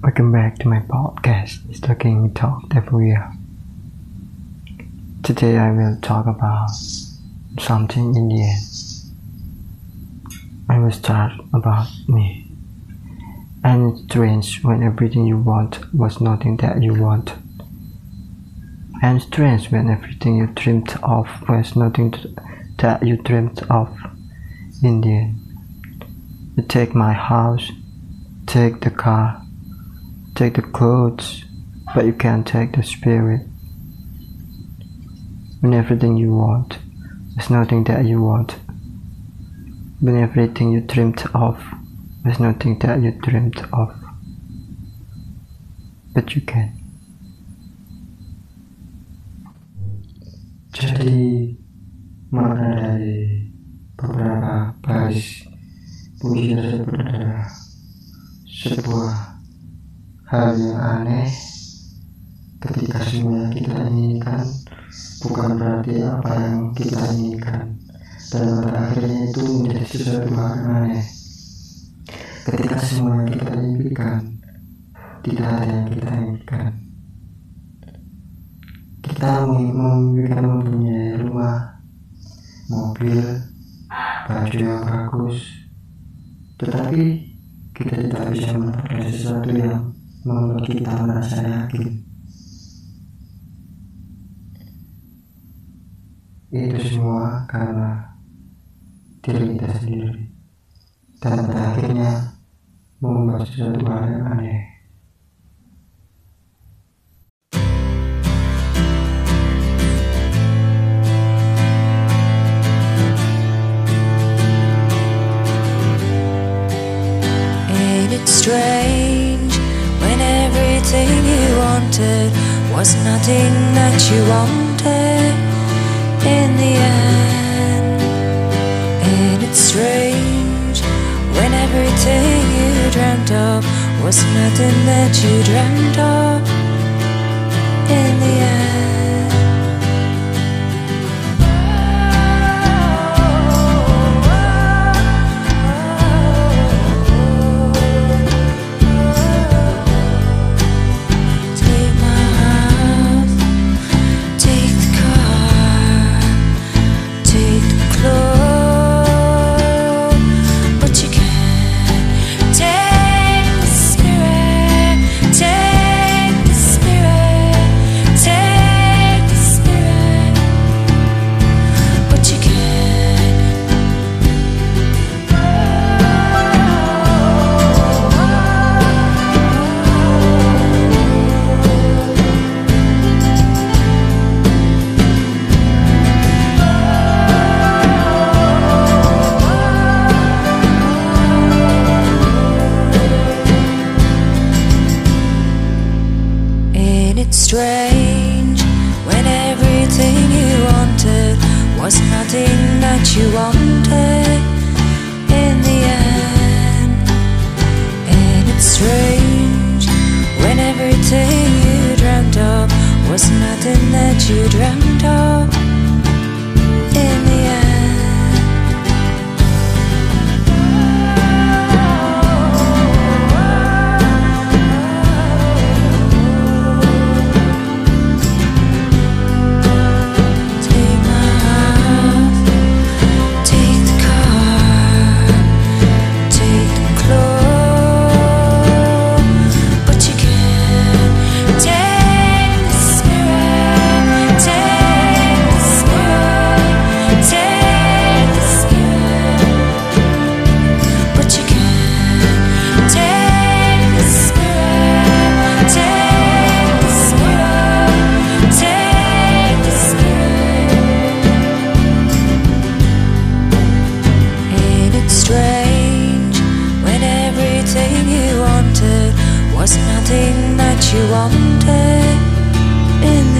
Welcome back to my podcast, It's Talking Talk Everywhere. Today I will talk about something Indian. I will start about me. And it's strange when everything you want was nothing that you want. And strange when everything you dreamed of was nothing that you dreamed of. Indian. You take my house, take the car, take the clothes, but you can't take the spirit. When everything you want is nothing that you want. When everything you dreamed of is nothing that you dreamed of. But you can. Jadi makna dari beberapa baris puisi tersebut sebuah hal yang aneh ketika semua yang kita inginkan bukan berarti apa yang kita inginkan. Dan pada akhirnya itu menjadi sesuatu hal yang aneh. Ketika semua yang kita inginkan tidak ada yang kita inginkan kita memimpikan mempunyai rumah mobil baju yang bagus. Tetapi kita tidak bisa mendapatkan sesuatu yang membuat kita merasa yakin. Itu semua karena diri kita sendiri dan pada akhirnya membuat sesuatu hal yang aneh. strange wanted was nothing that you wanted in the end. And it's strange when everything you dreamt of was nothing that you dreamt of in the end. strange when everything you wanted was nothing that you wanted. was nothing that you wanted in